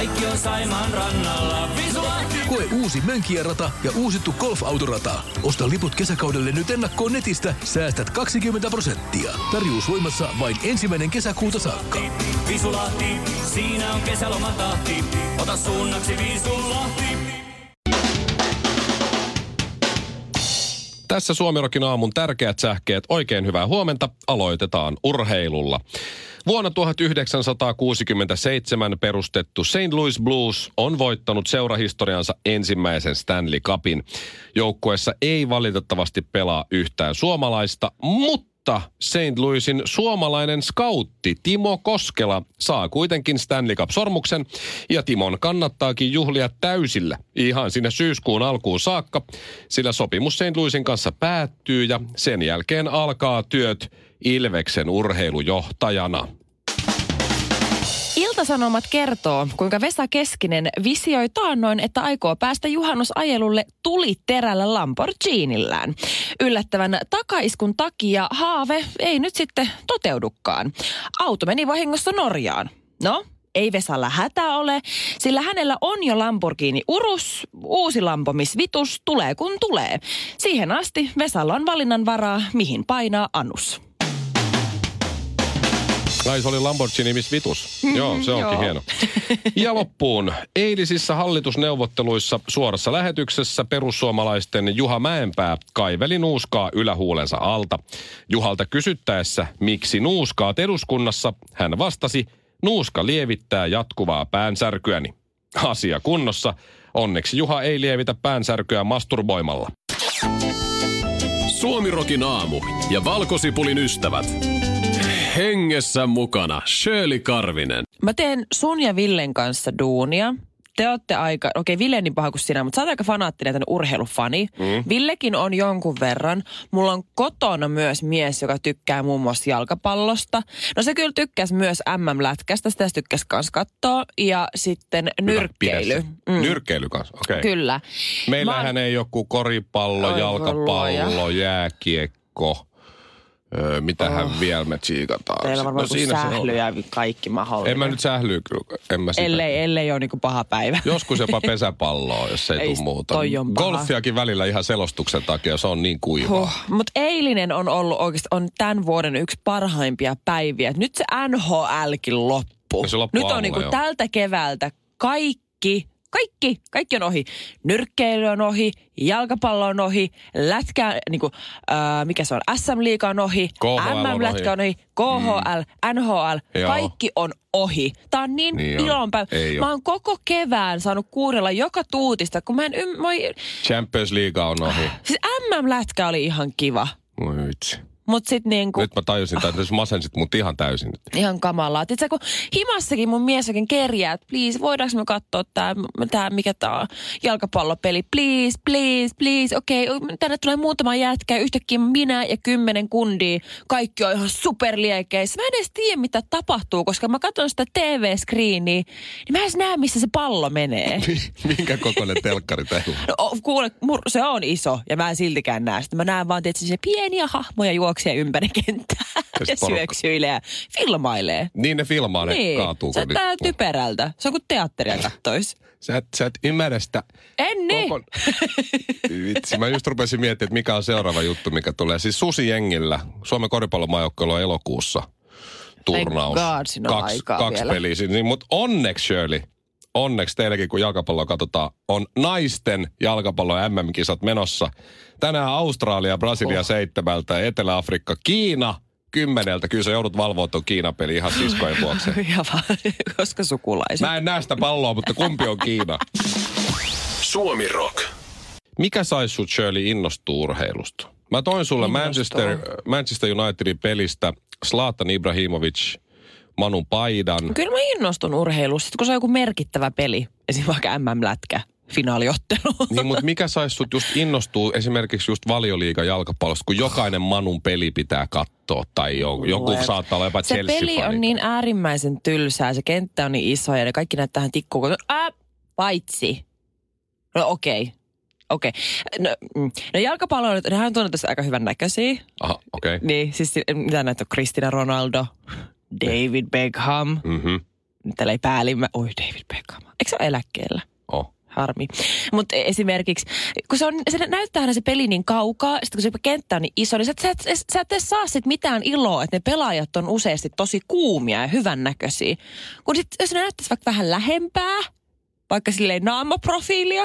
Kaikki on Saimaan rannalla. Visulahti! Koe uusi Mönkijärata ja uusittu golfautorata. Osta liput kesäkaudelle nyt ennakkoon netistä. Säästät 20 prosenttia. Tarjous voimassa vain ensimmäinen kesäkuuta saakka. Visulahti, siinä on kesälomatahti. Ota suunnaksi Visulahti. Tässä Suomirokin aamun tärkeät sähkeet. Oikein hyvää huomenta. Aloitetaan urheilulla. Vuonna 1967 perustettu St. Louis Blues on voittanut seurahistoriansa ensimmäisen Stanley Cupin. Joukkueessa ei valitettavasti pelaa yhtään suomalaista, mutta St. Louisin suomalainen skautti Timo Koskela saa kuitenkin Stanley Cup-sormuksen ja Timon kannattaakin juhlia täysillä ihan sinne syyskuun alkuun saakka, sillä sopimus St. Louisin kanssa päättyy ja sen jälkeen alkaa työt Ilveksen urheilujohtajana. Iltasanomat kertoo, kuinka Vesa Keskinen visioi taannoin, että aikoo päästä juhannusajelulle tuli terällä Lamborghinillään. Yllättävän takaiskun takia haave ei nyt sitten toteudukaan. Auto meni vahingossa Norjaan. No, ei Vesalla hätä ole, sillä hänellä on jo Lamborghini Urus, uusi Lambo Miss Vitus, tulee kun tulee. Siihen asti Vesalla on valinnan varaa, mihin painaa anus. Ai se oli Lamborghini Miss Vitus. Joo, se onkin joo. hieno. Ja loppuun. Eilisissä hallitusneuvotteluissa suorassa lähetyksessä perussuomalaisten Juha Mäenpää kaiveli nuuskaa ylähuulensa alta. Juhalta kysyttäessä, miksi nuuskaat eduskunnassa, hän vastasi, nuuska lievittää jatkuvaa päänsärkyäni. Asia kunnossa. Onneksi Juha ei lievitä päänsärkyä masturboimalla. Suomirokin aamu ja valkosipulin ystävät. Hengessä mukana Shirley Karvinen. Mä teen sun ja Villen kanssa duunia. Te olette aika, okei Ville niin paha kuin sinä, mutta sä oot aika fanaattinen tänne urheilufani. Mm. Villekin on jonkun verran. Mulla on kotona myös mies, joka tykkää muun muassa jalkapallosta. No se kyllä tykkäsi myös MM-lätkästä, sitä se tykkäsi kans katsoa. Ja sitten nyrkkeily. Hyvä, pidä se. Nyrkkeily kanssa, okei. Okay. Kyllä. Meillähän Mä- ei joku koripallo, jalkapallo, luoja. jääkiekko. Öö, mitähän oh. vielä me tsiikataan? Teillä on varmaan no, siinä se on. sähly ja kaikki mahdollinen. En mä nyt sählyä kyllä, en mä sitä. Ellei, ellei ole niinku paha päivä. Joskus jopa pesäpalloa, jos ei, Ei, tule muuta. Golfiakin välillä ihan selostuksen takia, se on niin kuivaa. Huh. Mutta eilinen on ollut oikeasti on tämän vuoden yksi parhaimpia päiviä. Nyt se NHLkin loppu. Ja se loppuu Nyt on aamulla niinku jo. tältä keväältä kaikki, kaikki, kaikki on ohi. Nyrkkeily on ohi, jalkapallo on ohi, lätkä, niinku, äh, mikä se on, SM-liiga on ohi, MM-lätkä on ohi, KHL, NHL, Joo. kaikki on ohi. Tää on niin, Niin niin on. ilonpäivä. Mä oo. oon koko kevään saanut kuunnella joka tuutista, kun mä en ym... Moi, Champions League on ohi. siis MM-lätkä oli ihan kiva. Voi vitsi. Mut sit niinku... Nyt mä tajusin, että sä masensit mut ihan täysin. Ihan kamalaa. Tiedätkö, kun himassakin mun mies oikein kerjää, että please, voidaanko me katsoa tää, tää mikä tää on, jalkapallopeli, please, please, please, okei, okay, tänne tulee muutama jätkä, yhtäkkiä minä ja kymmenen kundia, kaikki on ihan superliekeissä. Mä en edes tiedä, mitä tapahtuu, koska mä katson sitä TV-screeniä, niin mä en edes näe, missä se pallo menee. Minkä kokoinen telkkari teillä on? No, kuule, mur, se on iso ja mä en siltikään näe sitä. Mä näen vaan tietysti se pieniä hahmoja juoksee ympäri kenttää ja, porukka. syöksyilee ja filmailee. Niin ne filmaa, ne Niin, kaatuu. se nippuu. typerältä. Se on kuin teatteria kattois. Sä et, sä et ymmärrä sitä. En niin. Koko- Vitsi, mä just rupesin miettimään, että mikä on seuraava juttu, mikä tulee. Siis Susi Jengillä, Suomen koripallomaajoukkueella on elokuussa turnaus. Thank God, on kaksi, kaksi vielä. peliä. Niin, mutta onneksi Shirley, onneksi teillekin kun jalkapalloa katsotaan, on naisten jalkapallo MM-kisat menossa. Tänään Australia, Brasilia oh. seitsemältä, Etelä-Afrikka, Kiina kymmeneltä. Kyllä sä joudut valvoa tuon Kiina-peli ihan siskojen vuoksi. Koska sukulaiset. Mä en näe sitä palloa, mutta kumpi on Kiina? Suomi Rock. Mikä saisi sut Shirley innostua urheilusta? Mä toin sulle Innostua. Manchester, Manchester Unitedin pelistä Zlatan Ibrahimovic, Manun paidan. Kyllä mä innostun urheilusta, kun se on joku merkittävä peli. Esimerkiksi vaikka MM-lätkä, finaaliottelu. Niin, mutta mikä saisi sut just innostua esimerkiksi just valioliiga jalkapallosta, kun jokainen Manun peli pitää katsoa tai joku, joku saattaa olla jopa Se Chelsea peli on niin äärimmäisen tylsää, se kenttä on niin iso ja ne kaikki näyttää tähän tikkuun. Äh, paitsi. No okei. Okay. Okei. Okay. No, mm. no jalkapallo, nehän on tunnetusti aika hyvän näköisiä. Aha, okei. Okay. Niin, siis si- mitä näitä on? Kristina Ronaldo, David Beckham. Mm-hmm. Täällä ei päällimmä. Oi, David Beckham. Eikö se ole eläkkeellä? Oh. Harmi. Mutta esimerkiksi, kun se, on, se näyttää aina se peli niin kaukaa, sitten kun se kenttä on niin iso, niin sä, sä, sä, sä et edes saa sit mitään iloa, että ne pelaajat on useasti tosi kuumia ja hyvännäköisiä. Kun sit, jos ne näyttäisi vaikka vähän lähempää, vaikka silleen naamaprofiilia,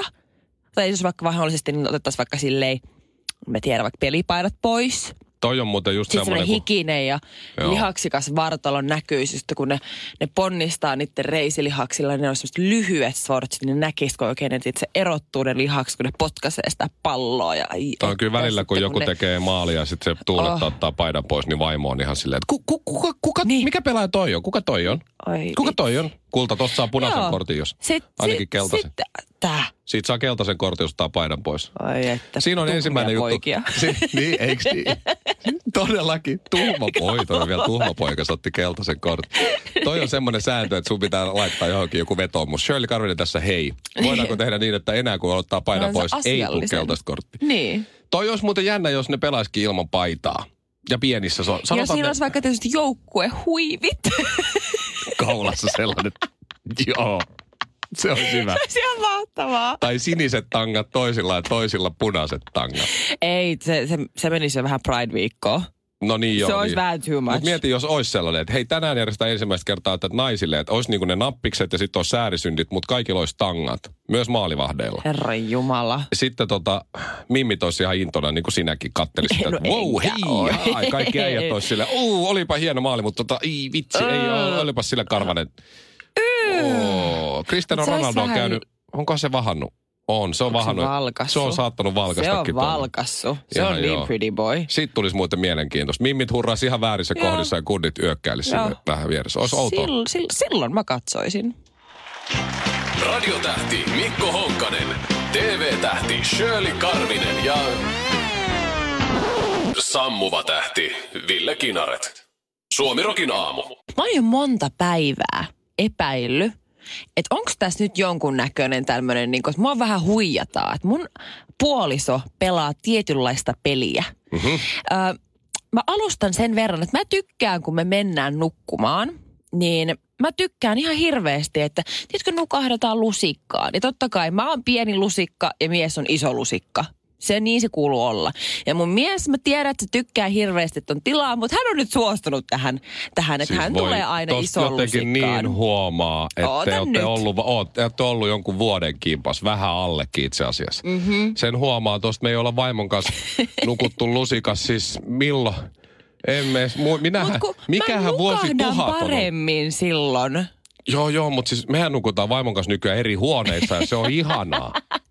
tai jos vaikka mahdollisesti niin otettaisiin vaikka silleen, me tiedän vaikka pelipaidat pois, Toi on muuten just sitten semmoinen, kun, hikinen ja Joo. Lihaksikas vartalo näkyy, sitten kun ne, ne ponnistaa niiden reisilihaksilla, ne on semmoiset lyhyet sortsit, niin näkisi, kun oikein ne, että se erottuu ne lihaksi, kun ne potkaisee sitä palloa. Ja, ai, toi on kyllä välillä, kun sitten joku ne, tekee maalia ja sitten se tuuletta Oh. ottaa paidan pois, niin vaimo on ihan silleen, että ku, ku, kuka, kuka, Niin. mikä pelaaja toi on? Kuka toi on? Ai, Kuka toi on? Kulta, tossa saa punaisen Joo. kortin, jos Sit, ainakin sit, keltaisen. Sit, tää. Siitä saa keltaisen kortin, jos ottaa paidan pois. Ai että Siinä on ensimmäinen juttu. poikia. Si- niin, eikö niin? Todellakin. Tuhma poika. Toi on vielä tuhma poika, se otti keltaisen kortin. Toi on semmoinen sääntö, että sun pitää laittaa johonkin joku vetoomus. Shirley Karvinen tässä, hei. Voidaanko tehdä niin, että enää kun ottaa paidan se pois, ei tule keltaista korttia. Niin. Toi olisi muuten jännä, jos ne pelaisikin ilman paitaa. Ja pienissä so- Ja siinä ne olisi vaikka tietysti joukkuehuivit. kaulassa sellainen. Joo, se olisi hyvä. se on mahtavaa. Tai siniset tangat toisilla ja toisilla punaiset tangat. Ei, se, se, se menisi jo vähän Pride-viikkoon. No niin joo. se olisi niin. vähän too much. Mutta mieti, jos olisi sellainen, että hei tänään järjestetään ensimmäistä kertaa että naisille, että olisi niinku ne nappikset ja sitten olisi säärisyndit, mutta kaikilla olisi tangat. Myös maalivahdeilla. Herran Jumala. Sitten tota, Mimmi olisi ihan intona, niin kuin sinäkin kattelisit, No että wow, hei, jaa, ja kaikki äijät olisi silleen, uu, olipa hieno maali, mutta tota, ei vitsi, ei ole, olipa sillä karvanen. Oo, Cristiano Ronaldo on käynyt, onko se vahannut? On, se on Onko se vahannut. valkassu? Se on saattanut Se valkastakin on tuonne. valkassu. Se Ihan on niin pretty boy. Siitä tulisi muuten mielenkiintoista. Mimmit hurraisi ihan väärissä Joo. kohdissa ja kundit yökkäilisi sinne vähän vieressä. Olisi outoa. Sill, sill, silloin mä katsoisin. Radiotähti Mikko Honkanen, TV-tähti Shirley Karvinen ja sammuva tähti Ville Kinaret. Suomirokin aamu. Mä oon jo monta päivää epäillyt, että onko tässä nyt jonkun näköinen tämmöinen, niin että mua vähän huijataan, että mun puoliso pelaa tietynlaista peliä. Mm-hmm. Ö, mä alustan sen verran, että mä tykkään, kun me mennään nukkumaan, niin mä tykkään ihan hirveästi, että tiedätkö, nukahdetaan lusikkaan. Ja totta kai mä oon pieni lusikka ja mies on iso lusikka. Se niin se kuuluu olla. Ja mun mies, mä tiedän, että se tykkää hirveästi ton tilaa, mutta hän on nyt suostunut tähän, tähän että hän Siis voi tulee aina tosta iso jotenkin lusikkaan. niin huomaa, että te olette nyt. ollut, oot, te olette ollut jonkun vuoden kimpas, vähän allekin itse asiassa. Mhm. Mm-hmm. Sen huomaa, tuosta me ei olla vaimon kanssa nukuttu lusikas, siis milloin? Emme, mu- minähän, mikähän vuosi tuhat paremmin silloin. Joo, joo, mutta siis mehän nukutaan vaimon kanssa nykyään eri huoneissa ja se on ihanaa.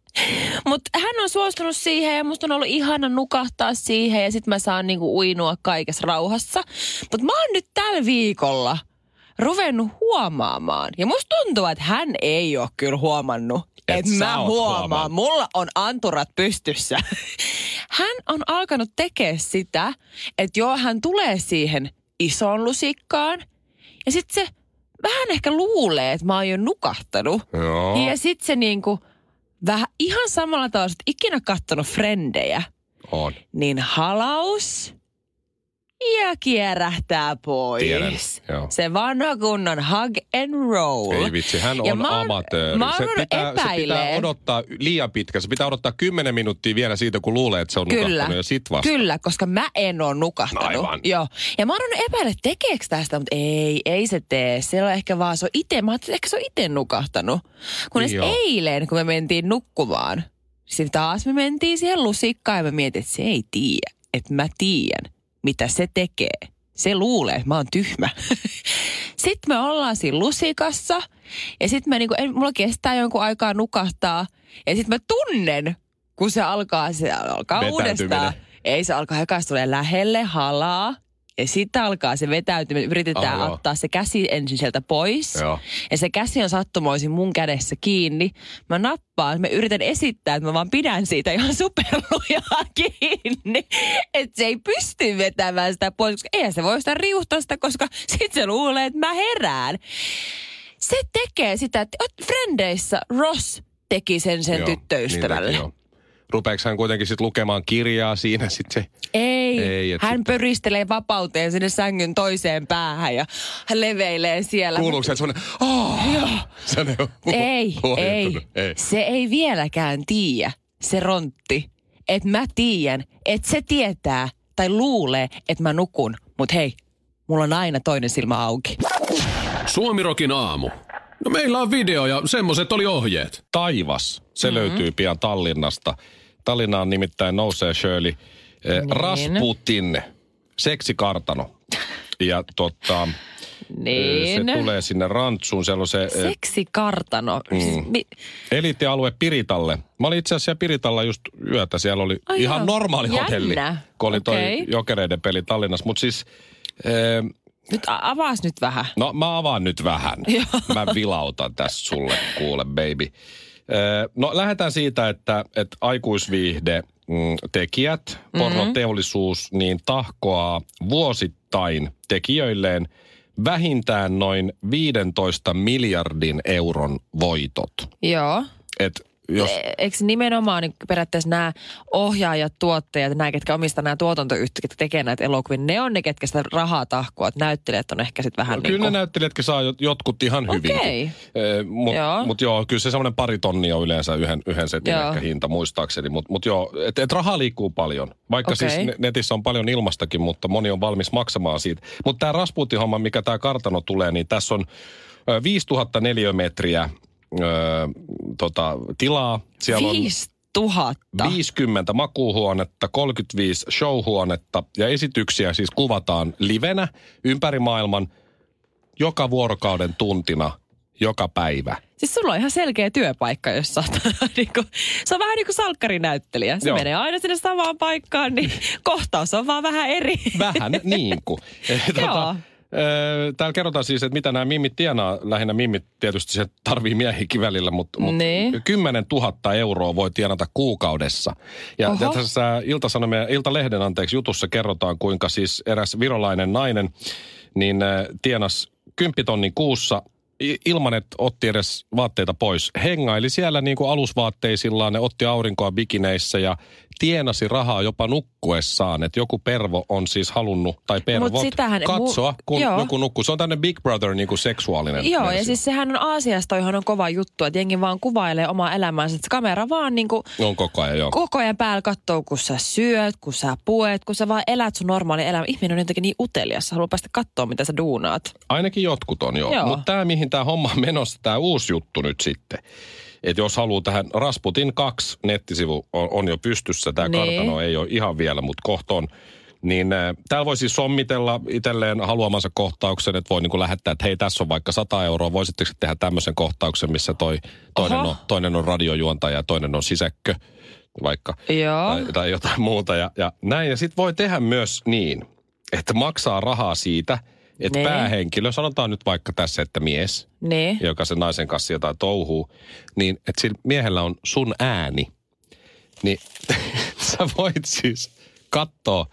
Mutta hän on suostunut siihen ja musta on ollut ihana nukahtaa siihen ja sit mä saan niinku uinua kaikessa rauhassa. Mutta mä oon nyt tällä viikolla ruvennut huomaamaan. Ja musta tuntuu, että hän ei ole kyllä huomannut. Et Että mä huomaan. huomannut. Mulla on anturat pystyssä. Hän on alkanut tekemään sitä, että joo, hän tulee siihen isoon lusikkaan. Ja sitten se vähän ehkä luulee, että mä oon jo nukahtanut. Joo. Ja sit se niinku, vähän ihan samalla tavalla, että ikinä kattonut frendejä, On. niin halaus ja kierähtää pois. Tiedän, joo. Se vanha kunnon hug and roll. Ei vitsi, hän Ja on mä oon- amatööri. mä oon se, pitää, se pitää odottaa liian pitkä. Se pitää odottaa 10 minuuttia vielä siitä, kun luulee, että se on Kyllä, nukahtanut ja sit vasta. kyllä, koska mä en ole nukahtanut. Aivan. Joo. Ja mä oon epäillä, tekeekö tästä, mutta ei, ei se tee. Se on ehkä vaan, se on itse, mä ajattelin, että ehkä se on itse nukahtanut. Kunnes Joo. eilen, kun me mentiin nukkumaan, sitten taas me mentiin siihen lusikkaan ja mä mietin, että se ei tiedä, että mä tiedän, mitä se tekee. Se luulee, että mä oon tyhmä. sitten me ollaan siinä lusikassa ja sitten mä niinku, en, mulla kestää jonkun aikaa nukahtaa ja sitten mä tunnen, kun se alkaa, se alkaa uudestaan. Ei se alkaa, se tulee lähelle, halaa. Ja sitten alkaa se vetäytyminen. Yritetään joo. ottaa se käsi ensin sieltä pois. Joo. Ja se käsi on sattumoisin mun kädessä kiinni. Mä nappaan, mä yritän esittää, että mä vaan pidän siitä ihan superlujaa kiinni. Että se ei pysty vetämään sitä pois, koska eihän se voi sitä riuhtaa sitä, koska sit se luulee, että mä herään. Se tekee sitä, että frendeissä Ross teki sen sen Joo, tyttöystävälle. niin teki, joo. Rupeeko hän kuitenkin sitten lukemaan kirjaa siinä sitten se... Ei, Ei, hän sitten- pöristelee vapauteen sinne sängyn toiseen päähän ja hän leveilee siellä. Kuuluuko se semmoinen... Oh, se on Ei, ei, ei. Se ei vieläkään tiedä, se rontti, että mä tiedän, että se tietää tai luulee, että mä nukun. Mutta hei, mulla on aina toinen silmä auki. Suomirokin aamu. No meillä on video ja semmoset oli ohjeet. Taivas, se Mm-hmm. löytyy pian Tallinnasta. Tallinnaan nimittäin nousee Shirley eh, Niin. Rasputin, seksikartano. Ja tota, Niin. se tulee sinne rantsuun, siellä on se... eh, Seksikartano. Mm. Mi- Eliittialue Piritalle. Mä olin itse asiassa Piritalla just yötä. Siellä oli Ai ihan joo. normaali Jännä. hotelli, kun oli toi Okei. jokereiden peli Tallinnassa. Mutta siis, eh, nyt avaas nyt vähän. no mä avaan nyt vähän. mä vilautan tässä sulle, kuule baby. No lähdetään siitä, että, että aikuisviihde mm, tekijät, pornoteollisuus, niin tahkoaa vuosittain tekijöilleen vähintään noin 15 miljardin euron voitot. Joo. Et jos, E- Eikö nimenomaan niin periaatteessa nämä ohjaajat, tuottajat, nämä, ketkä omistaa nämä tuotantoyhtiöt, ketkä tekee näitä elokuvia, ne on ne, ketkä sitä rahaa tahkoa. Että näyttelijät on ehkä sitten vähän no, niin kyllä kuin... ne näyttelijätkin saa jot- jotkut ihan hyvinkin. Okei. Mutta Joo. mut joo, kyllä se semmoinen pari tonnia on yleensä yhden, yhden setin Joo. ehkä hinta muistaakseni. Mutta mut joo, että et rahaa liikkuu paljon. Vaikka Okei. siis ne- netissä on paljon ilmastakin, mutta moni on valmis maksamaan siitä. Mutta tämä Rasputin-homma, mikä tämä kartano tulee, niin tässä on ö, 5000 neliömetriä ö, tota, tilaa. Siellä on Viisi tuhatta. 50 makuuhuonetta, 35 showhuonetta ja esityksiä siis kuvataan livenä ympäri maailman joka vuorokauden tuntina, joka päivä. Siis sulla on ihan selkeä työpaikka, jos sä oot, niin kuin, se on vähän niin kuin salkkarinäyttelijä. Se Joo. menee aina sinne samaan paikkaan, niin kohtaus on vaan vähän eri. Vähän niin kuin. Ö, Täällä kerrotaan siis, että mitä nämä mimmit tienaa. Lähinnä mimmit tietysti se tarvii miehikin välillä, mutta, mutta Niin. 10 000 euroa voi tienata kuukaudessa. Ja, Oho. ja tässä Ilta-Sanomien, Ilta-lehden anteeksi jutussa kerrotaan, kuinka siis eräs virolainen nainen niin tienas 10 tonnin kuussa ilman, että otti edes vaatteita pois. Hengaili siellä niin kuin alusvaatteisillaan, ne otti aurinkoa bikineissä ja tienasi rahaa jopa nukkuessaan. Että joku pervo on siis halunnut, tai pervot, sitähän- katsoa, mu- kun joo. joku nukkuu. Se on tämmöinen Big Brother niin kuin seksuaalinen Joo, versio. ja siis sehän on Aasiasta, johon on kova juttu, että jengi vaan kuvailee omaa elämäänsä. Että kamera vaan niin kuin On koko ajan, joo. koko ajan päällä katsoo, kun sä syöt, kun sä puet, kun sä vaan elät sun normaali elämä. Ihminen on jotenkin niin utelias, haluaa päästä katsoa, mitä sä duunaat. Ainakin jotkut on, joo. Joo. Mutta tämä, mihin tämä homma on menossa, tämä uusi juttu nyt sitten. Että jos haluaa tähän Rasputin 2 nettisivu on, on jo pystyssä, tämä Niin. kartano ei ole ihan vielä, mutta kohta on. Niin äh, täällä voi siis sommitella itselleen haluamansa kohtauksen, että voi niinku lähettää, että hei tässä on vaikka 100 euroa, voisitteko tehdä tämmöisen kohtauksen, missä toi, toinen, on, toinen on radiojuontaja ja toinen on sisäkkö vaikka Joo. tai, tai jotain muuta ja, ja näin. Ja sitten voi tehdä myös niin, että maksaa rahaa siitä, että Ne. päähenkilö, sanotaan nyt vaikka tässä, että mies, Niin. joka sen naisen kanssa jotain touhuu, niin että sillä miehellä on sun ääni. Niin sä voit siis katsoa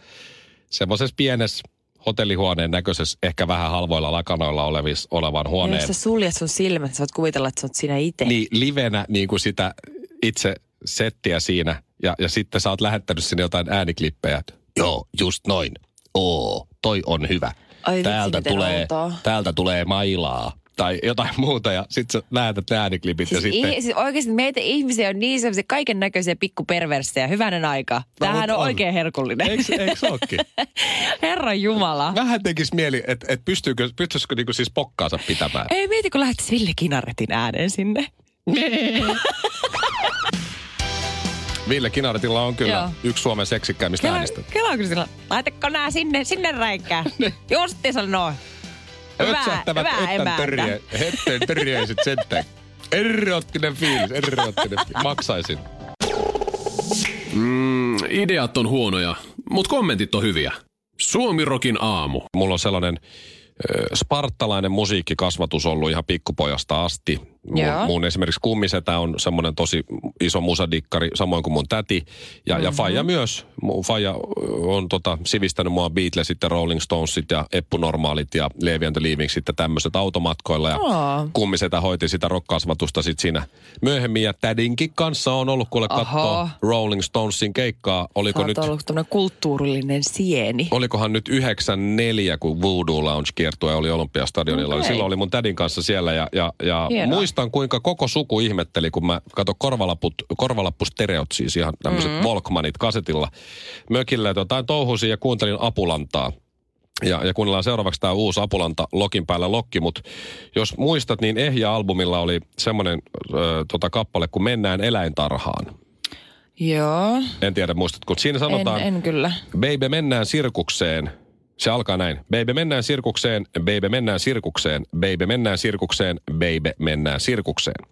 semmoisessa pienessä hotellihuoneen näköisessä, ehkä vähän halvoilla lakanoilla olevis, olevan Ja huoneen. jos sä suljet sun silmät, sä voit kuvitella, että sä oot sinä itse. Niin livenä niin kuin sitä itse settiä siinä ja, ja sitten sä oot lähettänyt sinne jotain ääniklippejä. Joo, just noin. Oo, toi on hyvä. Ai vitsi, täältä, miten tulee, outoa. täältä tulee mailaa tai jotain muuta ja sitten sä lähetät ne ääniklipit ja Siis, sitten... i, siis oikeasti meitä ihmisiä on niin semmoisia kaiken näköisiä pikkuperversejä. Hyvänen aika. Tämähän mut on, on. oikein herkullinen. Eiks ookin? Herran Jumala. Vähän tekis mieli, että et pystyykö, pystyisikö niinku siis pokkaansa pitämään. Ei mieti, kun lähtisi Ville Kinaretin ääneen sinne. Ville Kinaretilla on kyllä Joo. yksi Suomen seksikkäimmistä Kela, äänistä. Kela kun sillä, laitatko nää sinne, sinne räikään. Justiinsa noin. Ötsähtävät öttän emäntä. törje, hetten törjeiset sentään. Erottinen fiilis, erottinen fiilis. Maksaisin. Mm, ideat on huonoja, mutta kommentit on hyviä. Suomirokin aamu. Mulla on sellainen ö, spartalainen musiikkikasvatus ollut ihan pikkupojasta asti. Mun, mun esimerkiksi kummisetä on semmoinen tosi iso musadikkari, samoin kuin mun täti. Ja, mm-hmm. ja Faija myös. Mun Faija on tota, sivistänyt mua Beatlesit ja Rolling Stonesit ja Eppu Normaalit ja Levi and ja tämmöiset automatkoilla. Ja Aa. kummisetä hoiti sitä rock-kasvatusta sit siinä myöhemmin. Ja tädinkin kanssa on ollut kuule katsoa Rolling Stonesin keikkaa. Oliko Sä nyt... ollut tämmöinen kulttuurillinen sieni. Olikohan nyt 94, kun Voodoo Lounge kiertue oli Olympiastadionilla. Okay. Silloin oli mun tädin kanssa siellä ja, ja, ja Hienoa. Muistan kuinka koko suku ihmetteli, kun mä katsoin korvalaput, korvalappustereot, siis ihan tämmöiset mm-hmm. Walkmanit kasetilla mökillä. että Jotain touhusin ja kuuntelin Apulantaa. Ja, ja kuunnellaan seuraavaksi tämä uusi Apulanta Lokin päällä Lokki, mutta jos muistat, niin Ehjä-albumilla oli semmoinen ö, tota, kappale, kun Mennään eläintarhaan. Joo, En tiedä, muistatko, siinä en, sanotaan... en kyllä. Baby, mennään sirkukseen. Se alkaa näin. Baby, mennään sirkukseen. Baby, mennään sirkukseen. Baby, mennään sirkukseen. Baby, mennään sirkukseen.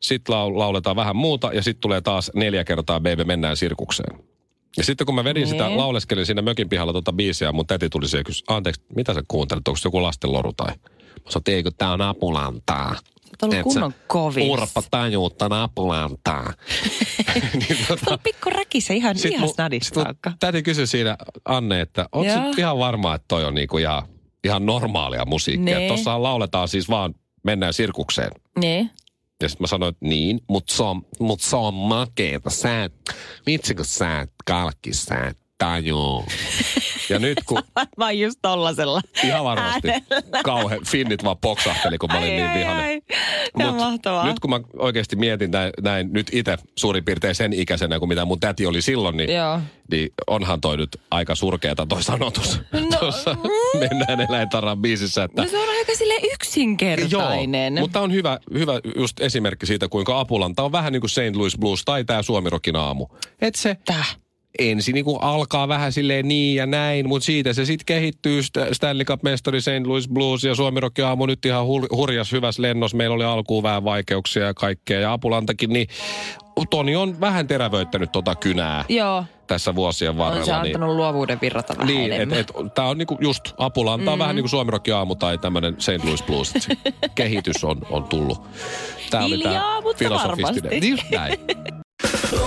Sitten lau- lauletaan vähän muuta ja sitten tulee taas neljä kertaa Baby, mennään sirkukseen. Ja sitten kun mä vedin sitä, Niin. lauleskelin siinä mökin pihalla tuota biisiä, mun täti tuli siihen ja kysyi, anteeksi, mitä sä kuuntelet, onko se joku lastenloru tai... Mä sanoin, että eikö tää on apulantaa. Oot ollut Et kunnon kovis. Urpa tajuutta apulantaa. niin, tota, pikku räkissä ihan, ihan mun- snadista sit. Täti kysyi siinä, Anne, että onko ihan varma, että toi on niinku ihan, ihan normaalia musiikkia. Nee. Tossahan lauletaan siis vaan mennään sirkukseen. Niin. Ja sitten mä sanoin, että niin, mutta se on, mut se on makeeta. Sä et, vitsi kun sä et kalkki, sä et tajuu. Ja nyt kun Varmaan just tollasella. ihan varmasti kauhean finnit vaan poksahteli, kun mä olin niin vihainen. Ihan Mut mahtavaa. Nyt kun mä oikeasti mietin näin, näin nyt itse suurin piirtein sen ikäisenä kuin mitä mun täti oli silloin, niin, Joo. niin onhan toi nyt aika surkeeta toi sanotus. No, Tuossa mennään eläintarhan biisissä, että... No se on aika sille yksinkertainen. Joo, mutta on hyvä, hyvä just esimerkki siitä, kuinka Apulanta on vähän niin kuin St. Louis Blues tai tämä Suomirokin aamu. Et se Täh. Ensin niin alkaa vähän silleen niin ja näin, mutta siitä se sitten kehittyy St- Stanley Cup-mestari St. Louis Blues ja Suomirokki aamu nyt ihan hur- hurjas hyvässä lennossa. Meillä oli alkuun vähän vaikeuksia ja kaikkea ja Apulantakin, niin Toni on vähän terävöittänyt tota kynää Joo. tässä vuosien On varrella. se niin, antanut luovuuden virrata vähän niin, enemmän. et, et, tää on niinku just Apulanta on vähän niin kuin Suomirokki aamu tai tämmöinen St. Louis Blues. Kehitys on, on tullut. Tää oli mutta filosofistinen. varmasti. Just näin.